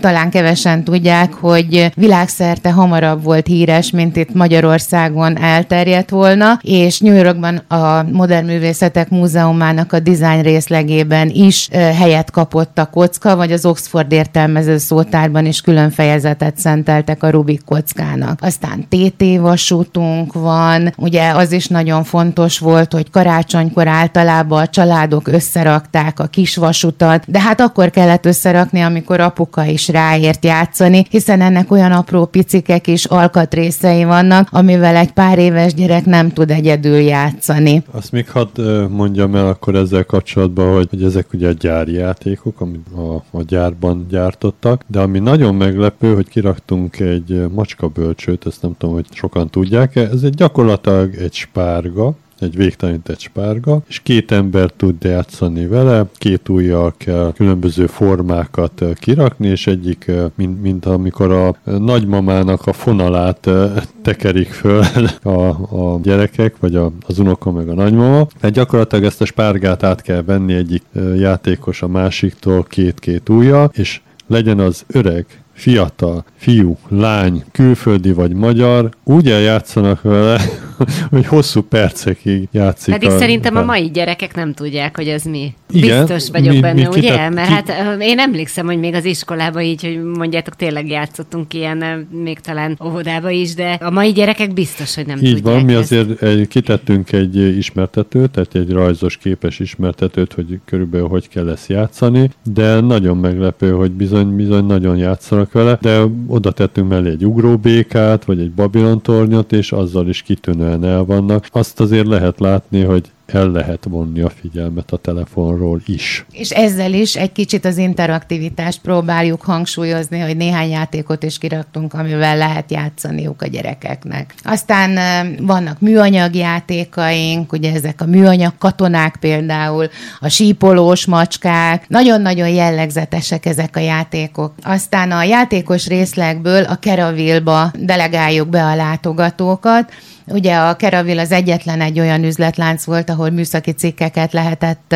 talán kevesen tudják, hogy világszerte hamarabb volt híres, mint itt Magyarországon elterjedt volna, és New Yorkban a Modern Művészetek Múzeumának a dizájn részlegében is helyet kapott a kocka, vagy az Oxford értelmező szótárban is külön fejezetet szenteltek a Rubik kockának aztán TT vasútunk van, ugye az is nagyon fontos volt, hogy karácsonykor általában a családok összerakták a kis vasutat, de hát akkor kellett összerakni, amikor apuka is ráért játszani, hiszen ennek olyan apró picikek is alkatrészei vannak, amivel egy pár éves gyerek nem tud egyedül játszani. Azt még hadd mondjam el akkor ezzel kapcsolatban, hogy, hogy ezek ugye a gyári játékok, amit a, a gyárban gyártottak, de ami nagyon meglepő, hogy kiraktunk egy macska bölcsőt, ezt nem tudom, hogy sokan tudják-e, ez egy gyakorlatilag egy spárga, egy végtelenített spárga, és két ember tud játszani vele, két ujjal kell különböző formákat kirakni, és egyik, mint, mint amikor a nagymamának a fonalát tekerik föl a, a gyerekek, vagy a, az unoka meg a nagymama. Tehát gyakorlatilag ezt a spárgát át kell venni egyik játékos a másiktól két-két ujjal, és legyen az öreg, fiatal, fiú, lány, külföldi vagy magyar, úgy eljátszanak vele, hogy hosszú percekig játszik. Pedig a, szerintem a mai gyerekek nem tudják, hogy ez mi. Igen, Biztos vagyok mi, benne, mi ugye? Kitett, Mert hát én emlékszem, hogy még az iskolában így, hogy mondjátok, tényleg játszottunk ilyen, még talán óvodába is, de a mai gyerekek biztos, hogy nem így tudják. van, mi ezt. azért egy, kitettünk egy ismertetőt, tehát egy rajzos képes ismertetőt, hogy körülbelül hogy kell ezt játszani, de nagyon meglepő, hogy bizony, bizony nagyon játszanak vele, de oda tettünk mellé egy ugróbékát, vagy egy Babilon tornyot, és azzal is kitűnően el vannak. Azt azért lehet látni, hogy el lehet vonni a figyelmet a telefonról is. És ezzel is egy kicsit az interaktivitást próbáljuk hangsúlyozni, hogy néhány játékot is kiraktunk, amivel lehet játszaniuk a gyerekeknek. Aztán vannak műanyag játékaink, ugye ezek a műanyag katonák például, a sípolós macskák, nagyon-nagyon jellegzetesek ezek a játékok. Aztán a játékos részlegből a Keravilba delegáljuk be a látogatókat, Ugye a Keravil az egyetlen egy olyan üzletlánc volt, ahol műszaki cikkeket lehetett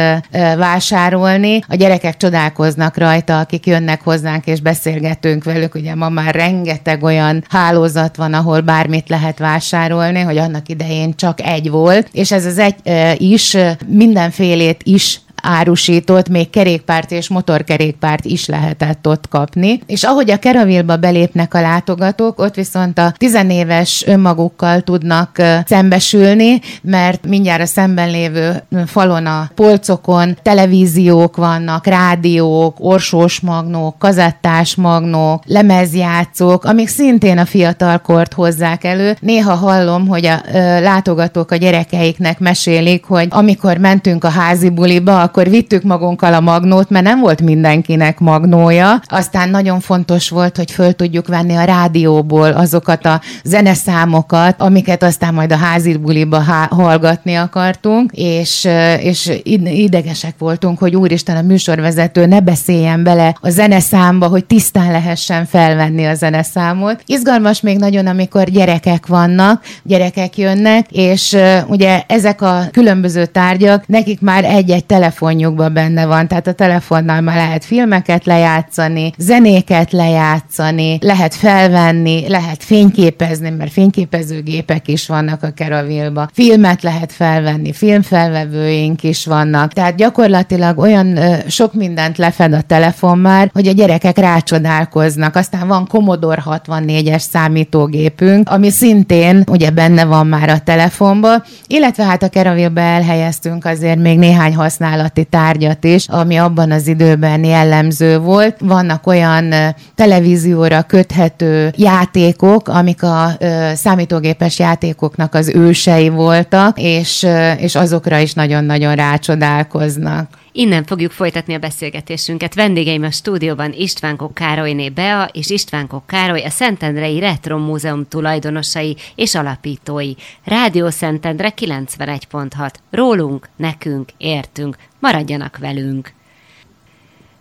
vásárolni. A gyerekek csodálkoznak rajta, akik jönnek hozzánk és beszélgetünk velük. Ugye ma már rengeteg olyan hálózat van, ahol bármit lehet vásárolni, hogy annak idején csak egy volt, és ez az egy is mindenfélét is árusított, még kerékpárt és motorkerékpárt is lehetett ott kapni. És ahogy a Keravilba belépnek a látogatók, ott viszont a tizenéves önmagukkal tudnak szembesülni, mert mindjárt a szemben lévő falon a polcokon televíziók vannak, rádiók, orsós magnók, kazettás magnók, lemezjátszók, amik szintén a fiatalkort hozzák elő. Néha hallom, hogy a látogatók a gyerekeiknek mesélik, hogy amikor mentünk a házi buliba, akkor vittük magunkkal a magnót, mert nem volt mindenkinek magnója. Aztán nagyon fontos volt, hogy föl tudjuk venni a rádióból azokat a zeneszámokat, amiket aztán majd a házi buliba há- hallgatni akartunk, és, és idegesek voltunk, hogy úristen, a műsorvezető ne beszéljen bele a zeneszámba, hogy tisztán lehessen felvenni a zeneszámot. Izgalmas még nagyon, amikor gyerekek vannak, gyerekek jönnek, és ugye ezek a különböző tárgyak, nekik már egy-egy telefon telefonjukban benne van, tehát a telefonnal már lehet filmeket lejátszani, zenéket lejátszani, lehet felvenni, lehet fényképezni, mert fényképezőgépek is vannak a Keravilba, filmet lehet felvenni, filmfelvevőink is vannak, tehát gyakorlatilag olyan ö, sok mindent lefed a telefon már, hogy a gyerekek rácsodálkoznak. Aztán van Commodore 64-es számítógépünk, ami szintén ugye benne van már a telefonban, illetve hát a Keravilba elhelyeztünk azért még néhány használat használati tárgyat is, ami abban az időben jellemző volt. Vannak olyan televízióra köthető játékok, amik a számítógépes játékoknak az ősei voltak, és, és azokra is nagyon-nagyon rácsodálkoznak. Innen fogjuk folytatni a beszélgetésünket. Vendégeim a stúdióban Istvánkok Károlyné Bea és Istvánkok Károly, a Szentendrei Retro Múzeum tulajdonosai és alapítói. Rádió Szentendre 91.6. Rólunk, nekünk, értünk. Maradjanak velünk!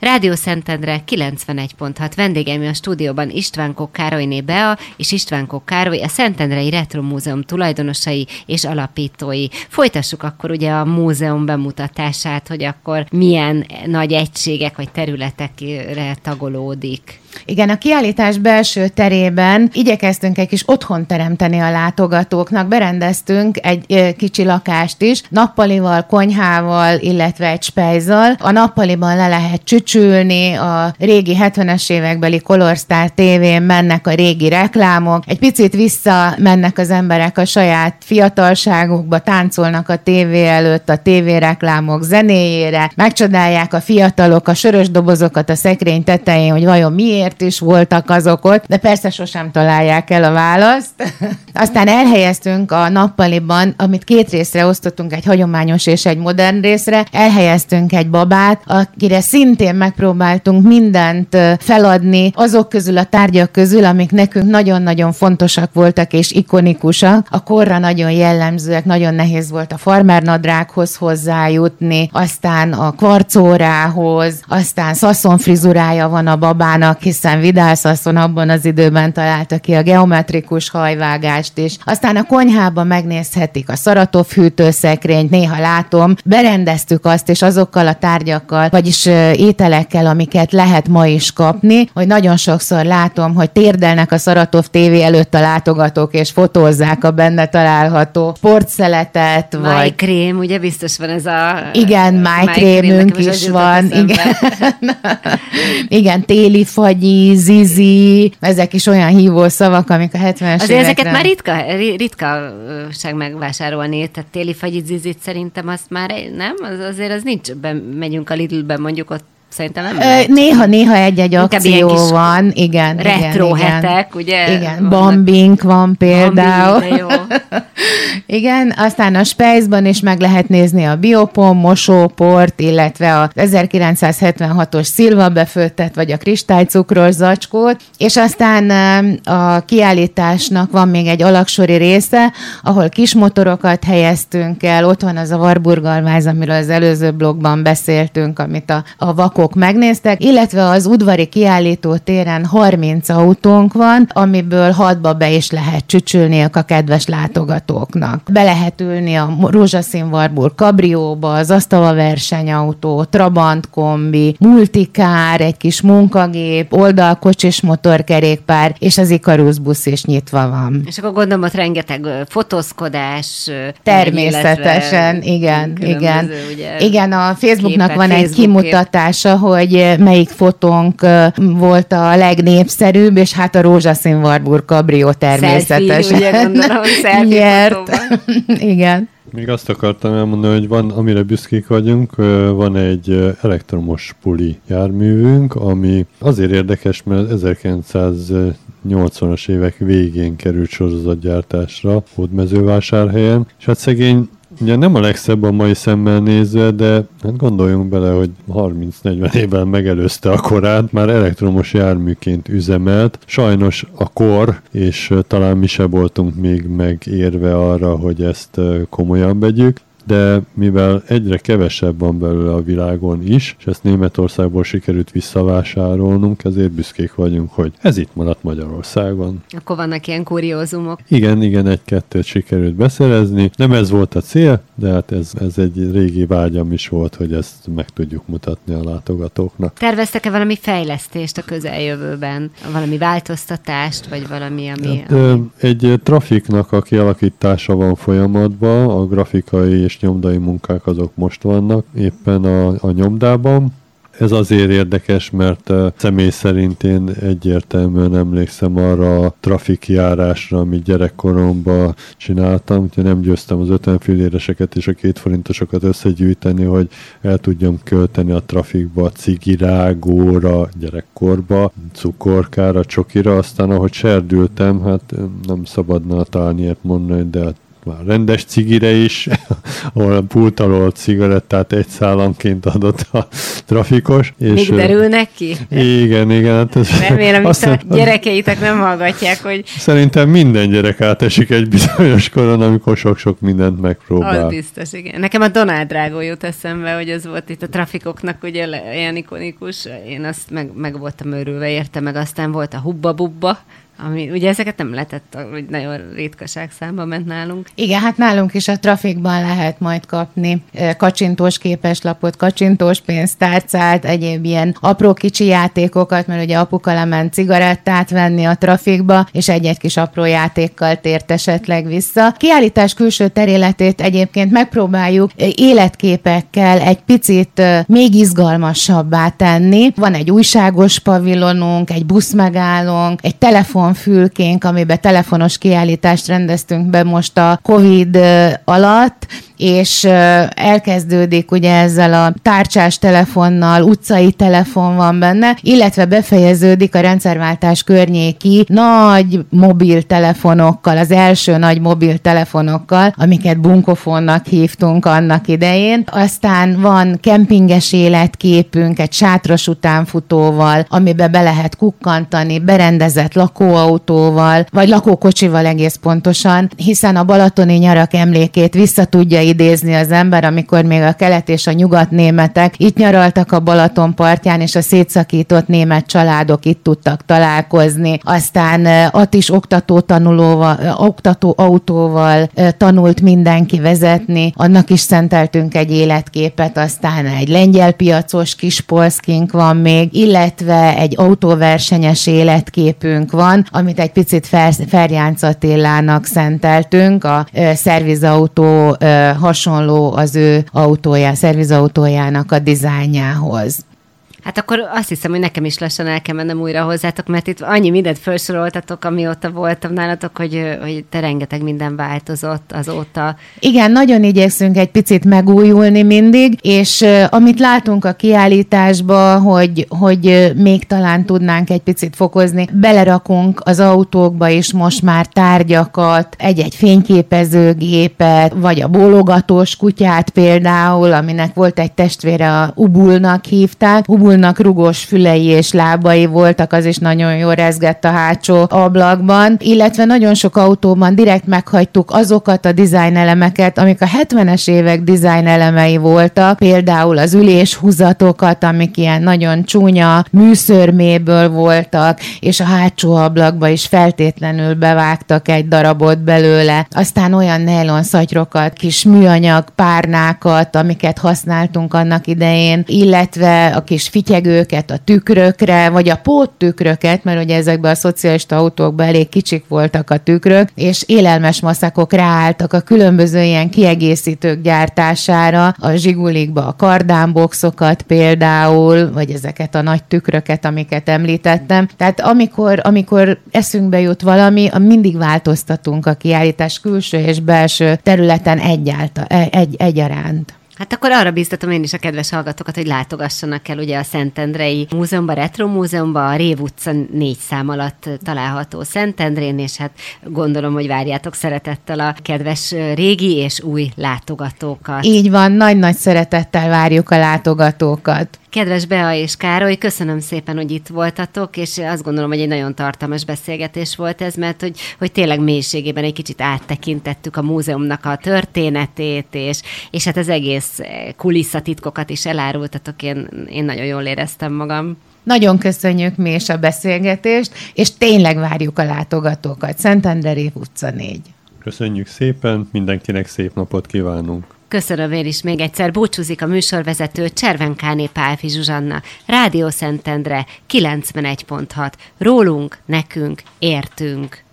Rádió Szentendre 91.6 vendégeim a stúdióban István Károlyné Bea és István Károly, a Szentendrei Retro Múzeum tulajdonosai és alapítói. Folytassuk akkor ugye a múzeum bemutatását, hogy akkor milyen nagy egységek vagy területekre tagolódik. Igen, a kiállítás belső terében igyekeztünk egy kis otthon teremteni a látogatóknak, berendeztünk egy kicsi lakást is, nappalival, konyhával, illetve egy spejzal. A nappaliban le lehet csücsülni, a régi 70-es évekbeli Color Star tévén mennek a régi reklámok, egy picit vissza mennek az emberek a saját fiatalságukba, táncolnak a tévé előtt a tévéreklámok zenéjére, megcsodálják a fiatalok a sörös dobozokat a szekrény tetején, hogy vajon miért miért is voltak azok ott, de persze sosem találják el a választ. Aztán elhelyeztünk a nappaliban, amit két részre osztottunk, egy hagyományos és egy modern részre, elhelyeztünk egy babát, akire szintén megpróbáltunk mindent feladni azok közül a tárgyak közül, amik nekünk nagyon-nagyon fontosak voltak és ikonikusak. A korra nagyon jellemzőek, nagyon nehéz volt a farmernadrághoz hozzájutni, aztán a kvarcórához, aztán szaszon frizurája van a babának, hiszen Szaszon abban az időben találta ki a geometrikus hajvágást is. Aztán a konyhában megnézhetik a szaratov hűtőszekrényt, néha látom, berendeztük azt, és azokkal a tárgyakkal, vagyis ételekkel, amiket lehet ma is kapni, hogy nagyon sokszor látom, hogy térdelnek a Szaratov tévé előtt a látogatók, és fotózzák a benne található sportszeletet, vagy... Májkrém, ugye biztos van ez a... Igen, májkrémünk is van, igen. igen, téli fagyi, zizi, ezek is olyan hívó szavak, amik a 70-es Azért évekre... ezeket már ritka, ritkaság megvásárolni, tehát téli fagyi, zizit szerintem azt már nem, az azért az nincs, megyünk a Lidlben mondjuk ott Szerintem nem lehet. Néha-néha egy-egy akció van, igen. Retro igen, hetek, ugye? Igen, bombing van például. Bombing, jó. igen, aztán a Spejzban is meg lehet nézni a biopom, mosóport, illetve a 1976-os szilva befőttet, vagy a kristálycukros zacskót, és aztán a kiállításnak van még egy alaksori része, ahol kis motorokat helyeztünk el, ott van az a Warburgalmáz, amiről az előző blogban beszéltünk, amit a, a vakok autók megnéztek, illetve az udvari kiállító téren 30 autónk van, amiből hatba be is lehet csücsülni a kedves látogatóknak. Be lehet ülni a rózsaszín Warburg kabrióba, az asztala versenyautó, Trabant kombi, multikár, egy kis munkagép, oldalkocsis motorkerékpár, és az Icarus busz is nyitva van. És akkor gondolom, ott rengeteg fotózkodás. Természetesen, igen, igen. Ugye, igen, a Facebooknak van egy kimutatása, hogy melyik fotónk volt a legnépszerűbb, és hát a rózsaszín Warburg Cabrio természetesen. Selfie, ugye gondolom, Nyert. Igen. Még azt akartam elmondani, hogy van, amire büszkék vagyunk, van egy elektromos puli járművünk, ami azért érdekes, mert 1980-as évek végén került sorozatgyártásra Hódmezővásárhelyen, és hát szegény Ugye nem a legszebb a mai szemmel nézve, de hát gondoljunk bele, hogy 30-40 évvel megelőzte a korát, már elektromos járműként üzemelt. Sajnos a kor, és talán mi se voltunk még megérve arra, hogy ezt komolyan vegyük, de mivel egyre kevesebb van belőle a világon is, és ezt Németországból sikerült visszavásárolnunk, ezért büszkék vagyunk, hogy ez itt maradt Magyarországon. Akkor vannak ilyen kuriózumok. Igen, igen, egy-kettőt sikerült beszerezni. Nem ez volt a cél, de hát ez, ez egy régi vágyam is volt, hogy ezt meg tudjuk mutatni a látogatóknak. Terveztek-e valami fejlesztést a közeljövőben? Valami változtatást, vagy valami, ami... Hát, ami... Egy trafiknak a kialakítása van folyamatban, a grafikai és és nyomdai munkák azok most vannak éppen a, a nyomdában. Ez azért érdekes, mert személy szerint én egyértelműen emlékszem arra a trafikjárásra, amit gyerekkoromban csináltam, úgyhogy nem győztem az 50 filléreseket és a két forintosokat összegyűjteni, hogy el tudjam költeni a trafikba, cigirágóra, gyerekkorba, cukorkára, csokira, aztán ahogy serdültem, hát nem szabadna talán ilyet mondani, de már rendes cigire is, ahol a pult alól cigarettát egy szállanként adott a trafikos. És Még derülnek ki? Igen, igen. Hát ez Remélem, azt a gyerekeitek nem hallgatják, hogy... Szerintem minden gyerek átesik egy bizonyos koron, amikor sok-sok mindent megpróbál. Az biztos, igen. Nekem a Donald Drágó jut eszembe, hogy az volt itt a trafikoknak ugye ilyen ikonikus. Én azt meg, meg voltam örülve, érte meg aztán volt a Hubba Bubba, ami, ugye ezeket nem lehetett, hogy nagyon ritkaság számba ment nálunk. Igen, hát nálunk is a trafikban lehet majd kapni kacsintós képeslapot, kacsintós pénztárcát, egyéb ilyen apró kicsi játékokat, mert ugye apuka lement cigarettát venni a trafikba, és egy-egy kis apró játékkal tért esetleg vissza. Kiállítás külső teréletét egyébként megpróbáljuk életképekkel egy picit még izgalmasabbá tenni. Van egy újságos pavilonunk, egy buszmegállónk, egy telefon telefonfülkénk, amiben telefonos kiállítást rendeztünk be most a COVID alatt, és elkezdődik ugye ezzel a tárcsás telefonnal, utcai telefon van benne, illetve befejeződik a rendszerváltás környéki nagy mobiltelefonokkal, az első nagy mobiltelefonokkal, amiket bunkofonnak hívtunk annak idején. Aztán van kempinges életképünk, egy sátros utánfutóval, amiben be lehet kukkantani, berendezett lakóautóval, vagy lakókocsival egész pontosan, hiszen a balatoni nyarak emlékét vissza tudja idézni az ember, amikor még a kelet és a nyugat németek itt nyaraltak a Balaton partján, és a szétszakított német családok itt tudtak találkozni. Aztán ott is oktató tanulóval, oktató autóval tanult mindenki vezetni, annak is szenteltünk egy életképet, aztán egy lengyel piacos kis polszkink van még, illetve egy autóversenyes életképünk van, amit egy picit Ferjánc Attilának szenteltünk, a szervizautó hasonló az ő autója, szervizautójának a dizájnjához. Hát akkor azt hiszem, hogy nekem is lassan el kell mennem újra hozzátok, mert itt annyi mindent felsoroltatok, amióta voltam nálatok, hogy, hogy te rengeteg minden változott azóta. Igen, nagyon igyekszünk egy picit megújulni mindig, és uh, amit látunk a kiállításba, hogy, hogy még talán tudnánk egy picit fokozni, belerakunk az autókba is most már tárgyakat, egy-egy fényképezőgépet, vagy a bólogatós kutyát például, aminek volt egy testvére, a Ubulnak hívták. Ubul Fulnak rugós fülei és lábai voltak, az is nagyon jól rezgett a hátsó ablakban, illetve nagyon sok autóban direkt meghagytuk azokat a design elemeket, amik a 70-es évek design elemei voltak, például az üléshúzatokat, amik ilyen nagyon csúnya műszörméből voltak, és a hátsó ablakba is feltétlenül bevágtak egy darabot belőle. Aztán olyan nylon szatyrokat, kis műanyag párnákat, amiket használtunk annak idején, illetve a kis fityegőket a tükrökre, vagy a póttükröket, mert ugye ezekben a szocialista autókban elég kicsik voltak a tükrök, és élelmes maszakok ráálltak a különböző ilyen kiegészítők gyártására, a zsigulikba a kardánboxokat például, vagy ezeket a nagy tükröket, amiket említettem. Tehát amikor, amikor eszünkbe jut valami, mindig változtatunk a kiállítás külső és belső területen egyáltal, egy, egyaránt. Hát akkor arra bíztatom én is a kedves hallgatókat, hogy látogassanak el ugye a Szentendrei Múzeumba, Retro Múzeumba, a Rév utca négy szám alatt található Szentendrén, és hát gondolom, hogy várjátok szeretettel a kedves régi és új látogatókat. Így van, nagy-nagy szeretettel várjuk a látogatókat. Kedves Bea és Károly, köszönöm szépen, hogy itt voltatok, és azt gondolom, hogy egy nagyon tartalmas beszélgetés volt ez, mert hogy, hogy tényleg mélységében egy kicsit áttekintettük a múzeumnak a történetét, és, és hát az egész kulisszatitkokat is elárultatok, én, én nagyon jól éreztem magam. Nagyon köszönjük mi is a beszélgetést, és tényleg várjuk a látogatókat. Szentendrei utca 4. Köszönjük szépen, mindenkinek szép napot kívánunk! Köszönöm én is még egyszer. Búcsúzik a műsorvezető Cservenkáné Pálfi Zsuzsanna. Rádió Szentendre 91.6. Rólunk, nekünk, értünk.